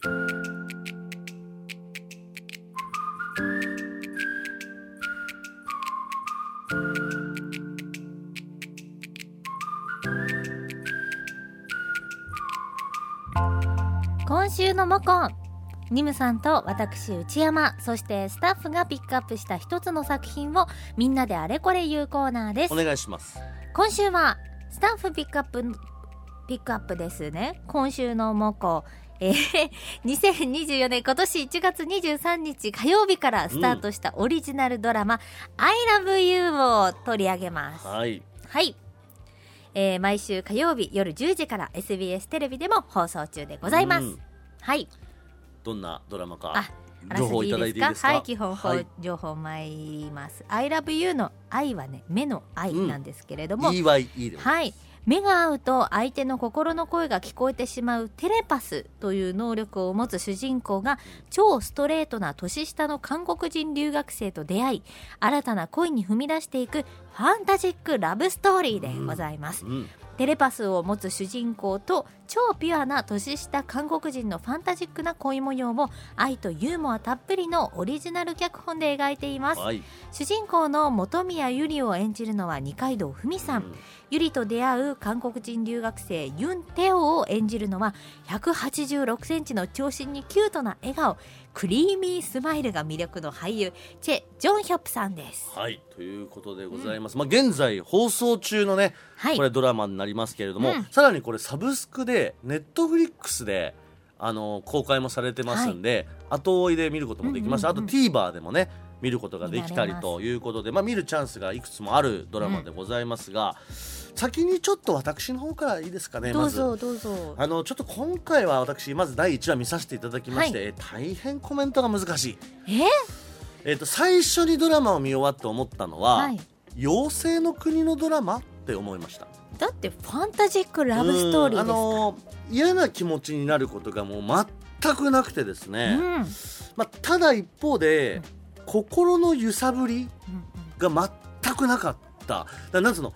今週のモコンニムさんと私内山そしてスタッフがピックアップした一つの作品をみんなであれこれ言うコーナーです。お願いします。今週はスタッフピックアップピックアップですね。今週のモコえー、2024年今年1月23日火曜日からスタートしたオリジナルドラマ「I love you」を取り上げます。はい。はい、えー毎週火曜日夜10時から SBS テレビでも放送中でございます、うん。はい。どんなドラマか情報いただいていいですか？はい基本報はい。情報参ります、I love you の愛はね目の愛なんですけれども、EYE でもはい目が合うと相手の心の声が聞こえてしまうテレパスという能力を持つ主人公が超ストレートな年下の韓国人留学生と出会い新たな恋に踏み出していくファンタジックラブストーリーでございます、うんテレパスを持つ主人公と超ピュアな年下韓国人のファンタジックな恋模様を愛とユーモアたっぷりのオリジナル脚本で描いています。はい。主人公の本宮ゆりを演じるのは二階堂ふみさん、うんゆりと出会う韓国人留学生ユン・テオを演じるのは186センチの長身にキュートな笑顔。クリーミースマイルが魅力の俳優チェ・ジョンヒョプさんです。はい。ということでございます、まあ現在放送中のねはい。これドラマになりますけれども、うん。さらにこれサブスクでネットフリックスであの公開もされてますんで、後追いで見ることもできます、うんうんうんあと TVer でもね見ることができたりということで、まあ、見るチャンスがいくつもあるドラマでございますが、先にちょっと私の方からいいですかねどうまずぞどうぞ。あのちょっと今回は私まず第1話見させていただきまして、大変コメントが難しい、え？えっと最初にドラマを見終わって思ったのは、はい。妖精の国のドラマって思いましただってファンタジックラブストーリーですか？うんあの嫌な気持ちになることがもう全くなくてですね、うん。うんまあ、ただ一方で、心の揺さぶりうんが全くなかった。だなんつうの？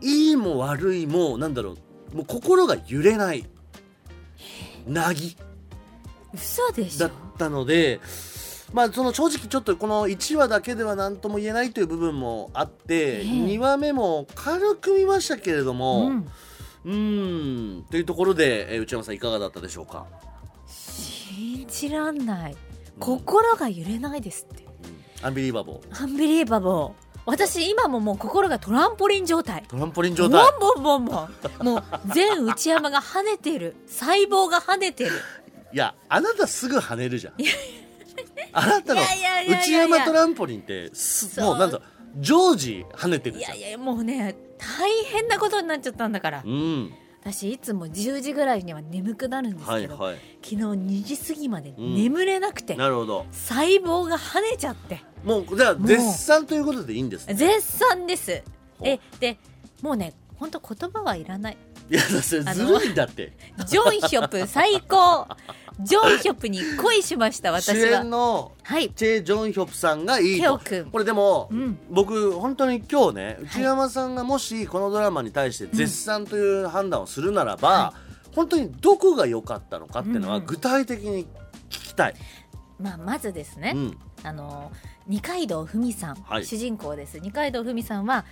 いいも悪いもなんだろう。もう心が揺れない。なぎ嘘でしょ？だったのでまあその正直ちょっとこの1話だけでは何とも言えないという部分もあって、ええ。2話目も軽く見ましたけれども、うん。うーんというところで、えー内山さんいかがだったでしょうか、信じらんない。心が揺れないですって。 Unbelievable Unbelievable 私今ももう心がトランポリン状態。トランポリン状態。ボンボンボンボンもう全内山が跳ねてる。細胞が跳ねてる。いやあなたすぐ跳ねるじゃん。いやいや いやいや内山トランポリンってもうなんだ常時跳ねてるじゃん。いやいやもうね大変なことになっちゃったんだから。うん。私いつも10時ぐらいには眠くなるんですけど、はいはい。昨日2時過ぎまで眠れなくて、なるほど。細胞が跳ねちゃって。もうじゃあ絶賛ということでいいんですね。絶賛です。えでもうね本当言葉はいらないいやそれずるいんだって。ジョンヒョプ最高。ジョンヒョプに恋しました私主は演のはい。チェ・ジョンヒョプさんがいいと。テオくんこれでも、うん。僕本当に今日ね内山さんがもしこのドラマに対して絶賛という判断をするならば、は本当にどこが良かったのかっていうのはうんうん。具体的に聞きたい、まあまずですね、うん。あの二階堂ふみさん、はい。主人公です。二階堂ふみさんは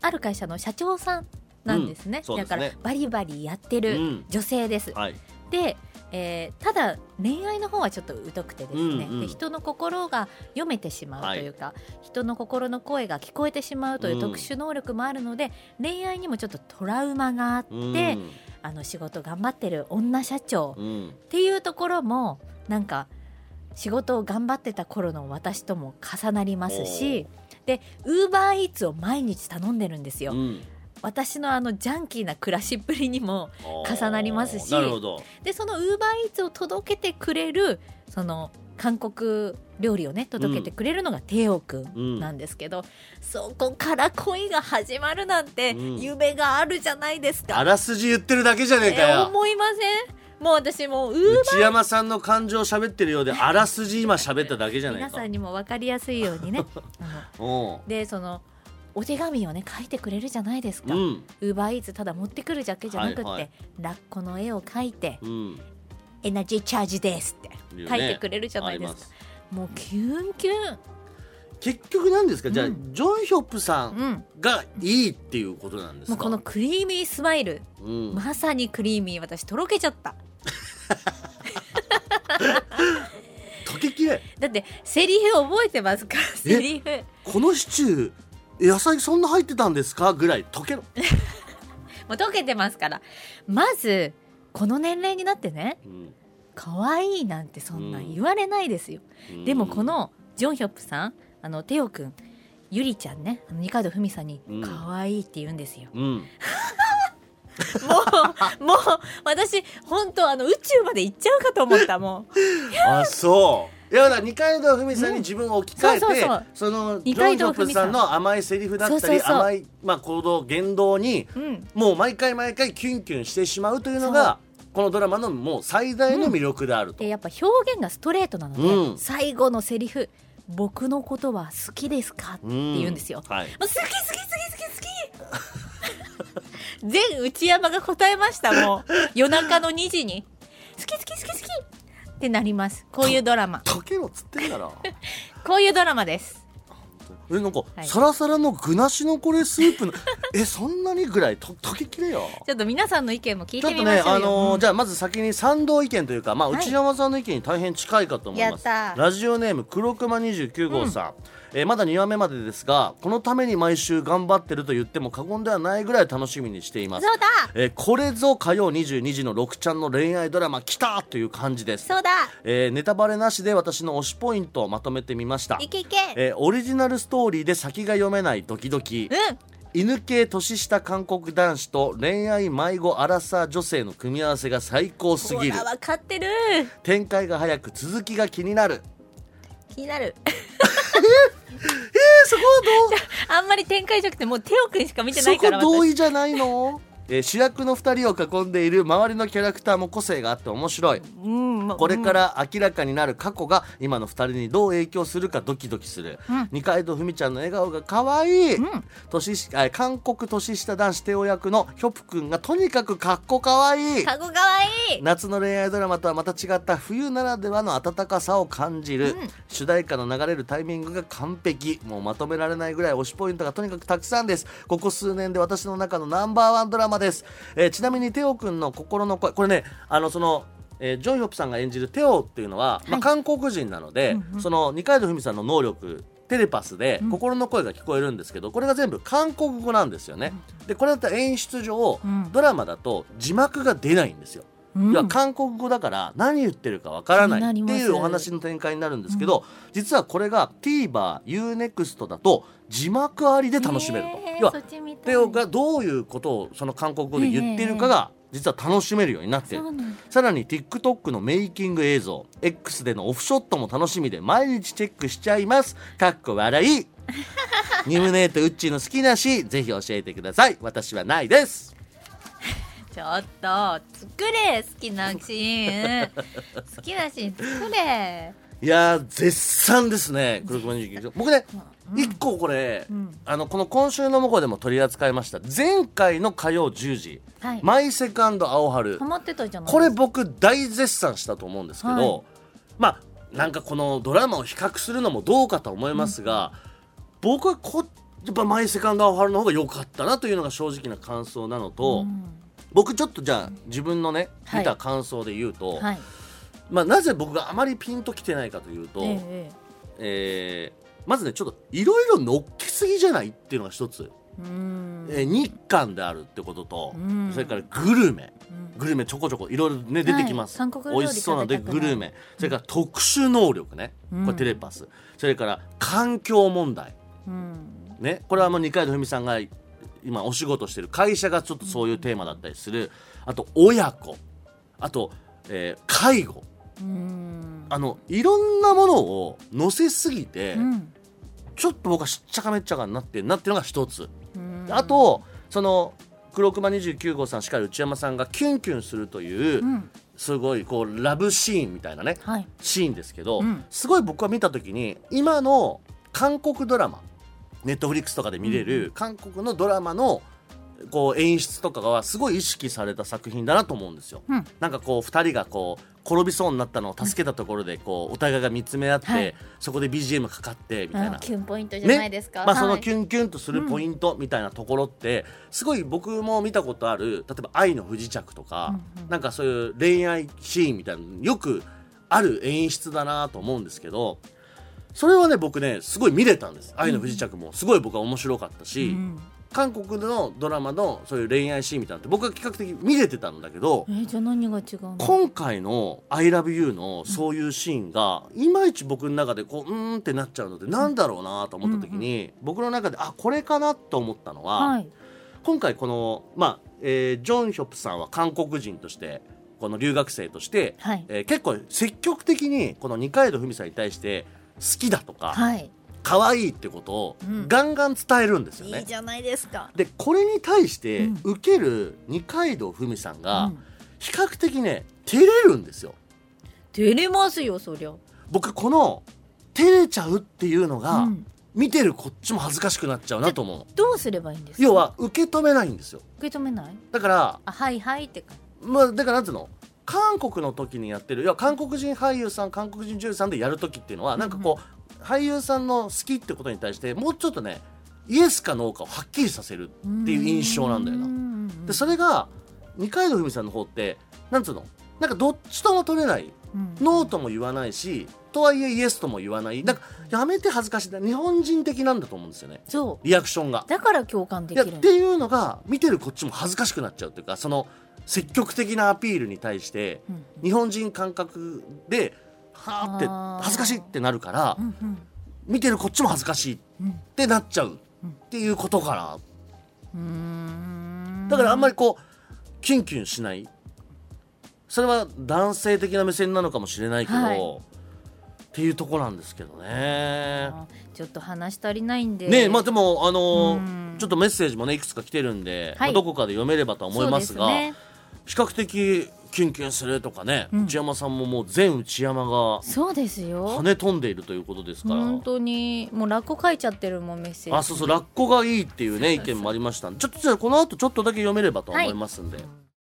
ある会社の社長さんなんですね,、だからバリバリやってるうん。女性です、はい。で、えーただ恋愛の方はちょっと疎くてですね、うんうん。で人の心が読めてしまうというか、人の心の声が聞こえてしまうという特殊能力もあるので、恋愛にもちょっとトラウマがあって、うん。あの仕事頑張ってる女社長うん。っていうところもなんか仕事を頑張ってた頃の私とも重なりますしでウーバーイーツを毎日頼んでるんですよ、うん私のあのジャンキーな暮らしっぷりにも重なりますしなるほど。でそのウーバーイーツを届けてくれるその韓国料理をね届けてくれるのがテオくんなんですけど、そこから恋が始まるなんてうん。夢があるじゃないですか、あらすじ言ってるだけじゃねえかえよ思いません？もう私もうウー内山さんの感情喋ってるようであらすじ今喋っただけじゃないか。皆さんにも分かりやすいようにね。でそのお手紙をね書いてくれるじゃないですか、うん。ウーバーイーツただ持ってくるだけじゃなくって、はいはい。ラッコの絵を描いてうん。エナジーチャージですって書いてくれるじゃないですか。あります。もうキュンキュン。結局なんですか？じゃあ、うん。ジョンヒョップさうんんがいいっていうことなんですか？もうこのクリーミースマイル。うん。まさにクリーミー私とろけちゃった。溶けきれだってセリフ覚えてますか？セリフ。このシチュー野菜そんな入ってたんですかぐらい溶けろ、もう溶けてますから。まずこの年齢になってねうん。可愛いなんてそんなん言われないですよ、でもこ、のジョンヒョップさんあのテオくんゆりちゃんねあの二階堂ふみさんにうん。可愛いって言うんですよ、うん。うんもうもう私本当あの宇宙まで行っちゃうかと思ったもう。あそういやだ二階堂ふみさんに自分を置き換えて、そうそうそう。そのジ二ョンヒョッ階堂ふみさん。プさんの甘いセリフだったり甘い、まあ、行動言動にうん。もう毎回毎回キュンキュンしてしまうというのがこのドラマのもう最大の魅力であると、でやっぱ表現がストレートなので、うん。最後のセリフ「僕のことは好きですか?」って言うんですよ、はい。好き好き好き好き好き 全内山が答えましたもう。夜中の2時に「好き好き好き好き」ってなります。こういうドラマ。溶けろっつってんだろ こういうドラマです。えなんか、はい。サラサラの具なしのこれスープの えそんなにぐらい？と溶けきれよ。ちょっと皆さんの意見も聞いちょってとみましょうよ。ねあのーうんじゃあまず先に賛同意見というかまあはい。内山さんの意見に大変近いかと思います、ラジオネーム黒熊29号さん、えーまだ2話目までですがこのために毎週頑張ってると言っても過言ではないぐらい楽しみにしています。そうだ。えーこれぞ火曜22時の6ちゃんの恋愛ドラマ来たという感じです、そうだ。えーネタバレなしで私の推しポイントをまとめてみました。いけいけえーオリジナルストーリーで先が読めないドキドキ。うん。犬系年下韓国男子と恋愛迷子アラサー女性の組み合わせが最高すぎる。分かってる。展開が早く続きが気になる。気になる えそこはどうあんまり展開じゃなくてもうテオくんしか見てなそこいから私。同意じゃないの、えー主役の2人を囲んでいる周りのキャラクターも個性があって面白い。うんこれから明らかになる過去が今の2人にどう影響するかドキドキする、うん。二階堂ふみちゃんの笑顔が可愛い、うん。年韓国年下男子テオ役のヒョプ君がとにかくかっこ可愛い。かごかわいい。夏の恋愛ドラマとはまた違った冬ならではの温かさを感じる、うん。主題歌の流れるタイミングが完璧。もうまとめられないぐらい推しポイントがとにかくたくさんです。ここ数年で私の中のナンバーワンドラマです、えーちなみにテオくんの心の声これねあのそのえージョンヒョップさんが演じるテオっていうのは、まあ、はい韓国人なので、うんうん。その二階堂ふみさんの能力テレパスでうん。心の声が聞こえるんですけど、これが全部韓国語なんですよね。でこれだったら演出上、うん。ドラマだと字幕が出ないんですよ。うん。いや韓国語だから何言ってるかわからないっていうお話の展開になるんですけど、実はこれが TVer、UNEXT だと字幕ありで楽しめると。要はそっちみたい。テオがどういうことをその韓国語で言っているかが実は楽しめるようになっている。さらに TikTok のメイキング映像 X でのオフショットも楽しみで毎日チェックしちゃいます。かっこ笑い。ニムネートウッチーの好きなしぜひ教えてください。私はないですちょっと作れ好きなシーン。好きなシーン作れ。いやー絶賛ですね黒熊29僕ねうん。一個これ、うん。あのこの今週の向こうでも取り扱いました。前回の火曜10時はい「マイセカンド青春。ハ」マってたじゃないこれ僕大絶賛したと思うんですけど、はい。まあなんかこのドラマを比較するのもどうかと思いますが、僕はこやっぱ「マイセカンド青春」の方が良かったなというのが正直な感想なのと、うん僕ちょっとじゃあ自分のねはい。見た感想で言うと、はい。まあ、なぜ僕があまりピンときてないかというと、えええーまずねちょっといろいろ乗っけすぎじゃないっていうのが一つ、うん。えー日韓であるってことと、うん。それからグルメ。うん。グルメちょこちょこいろいろね出てきます、はい。美味しそうなのでグルメ。それから特殊能力ね、うん。これテレパス。それから環境問題。うん。ねこれはもう二階堂ふみさんが今お仕事してる会社がちょっとそういうテーマだったりする。あと親子。あと、えー介護。うん。あのいろんなものを載せすぎて、うん。ちょっと僕はしっちゃかめっちゃかになってるなっていうのが一つ、うん。あとその黒熊29号さんしかり内山さんがキュンキュンするという、うん。すごいこうラブシーンみたいなねはい。シーンですけど、うん。すごい僕は見た時に今の韓国ドラマネットフリックスとかで見れる韓国のドラマのこう演出とかがすごい意識された作品だなと思うんですよ。うん。なんかこう2人がこう転びそうになったのを助けたところでこうお互いが見つめ合って、はい。そこで BGM かかってみたいな。あ。キュンポイントじゃないですか、まあ、そのはいキュンキュンとするポイントみたいなところって、すごい僕も見たことある例えば「愛の不時着」とか、うんうん。なんかそういう恋愛シーンみたいなのよくある演出だなと思うんですけどそれはね僕ねすごい見れたんです「愛の不時着」も。すごい僕は面白かったし、うん韓国のドラマのそういう恋愛シーンみたいなのって僕は比較的見れてたんだけどえ。ーじゃあ何が違うの？今回の「ILOVEYOU」のそういうシーンがいまいち僕の中でこううーんってなっちゃうのでなんだろうなと思った時に僕の中であこれかなと思ったのははい。今回このまあえージョンヒョプさんは韓国人としてこの留学生としてはい。えー結構積極的にこの二階堂ふみさんに対して好きだとかはい。可愛いってことをうん。ガンガン伝えるんですよね。いいじゃないですか。でこれに対してうん。受ける二階堂ふみさんがうん。比較的ね照れるんですよ。照れますよそりゃ、僕この照れちゃうっていうのが、うん。見てるこっちも恥ずかしくなっちゃうなと思うどうすればいいんですか？要は受け止めないんですよ。受け止めない？だからあはいはいってか。まあだからなんつうの？韓国の時にやってるいや韓国人俳優さん韓国人女優さんでやる時っていうのはなんかこう、俳優さんの好きってことに対してもうちょっとねイエスかノーかをはっきりさせるっていう印象なんだよな。なでそれが二階堂ふみさんの方ってなんつうのなんかどっちとも取れないノーとも言わないしとはいえイエスとも言わない。なんかやめて恥ずかしい。な日本人的なんだと思うんですよね。そリアクションが。う。だから共感できる。っていうのが見てるこっちも恥ずかしくなっちゃうっていうかその積極的なアピールに対してうん。日本人感覚ではーって恥ずかしいってなるからうんうん。見てるこっちも恥ずかしいっうん。てなっちゃうっていうことかな。うーん。だからあんまりこうキュンキュンしないそれは男性的な目線なのかもしれないけど、はい。っていうとこなんですけどね。あちょっと話足りないんで。ねまあでもあのうん。ちょっとメッセージもねいくつか来てるんで、はい。まあどこかで読めればとは思いますがね。比較的キュンキュンするとかね、うん。内山さんももう全内山がそうですよ。跳飛んでいるということですから。本当にもうラッコ書いちゃってるもんメッセージ。あそうそうラッコがいいっていうね意見もありましたちょっとじゃあこの後ちょっとだけ読めればと思いますんで、うん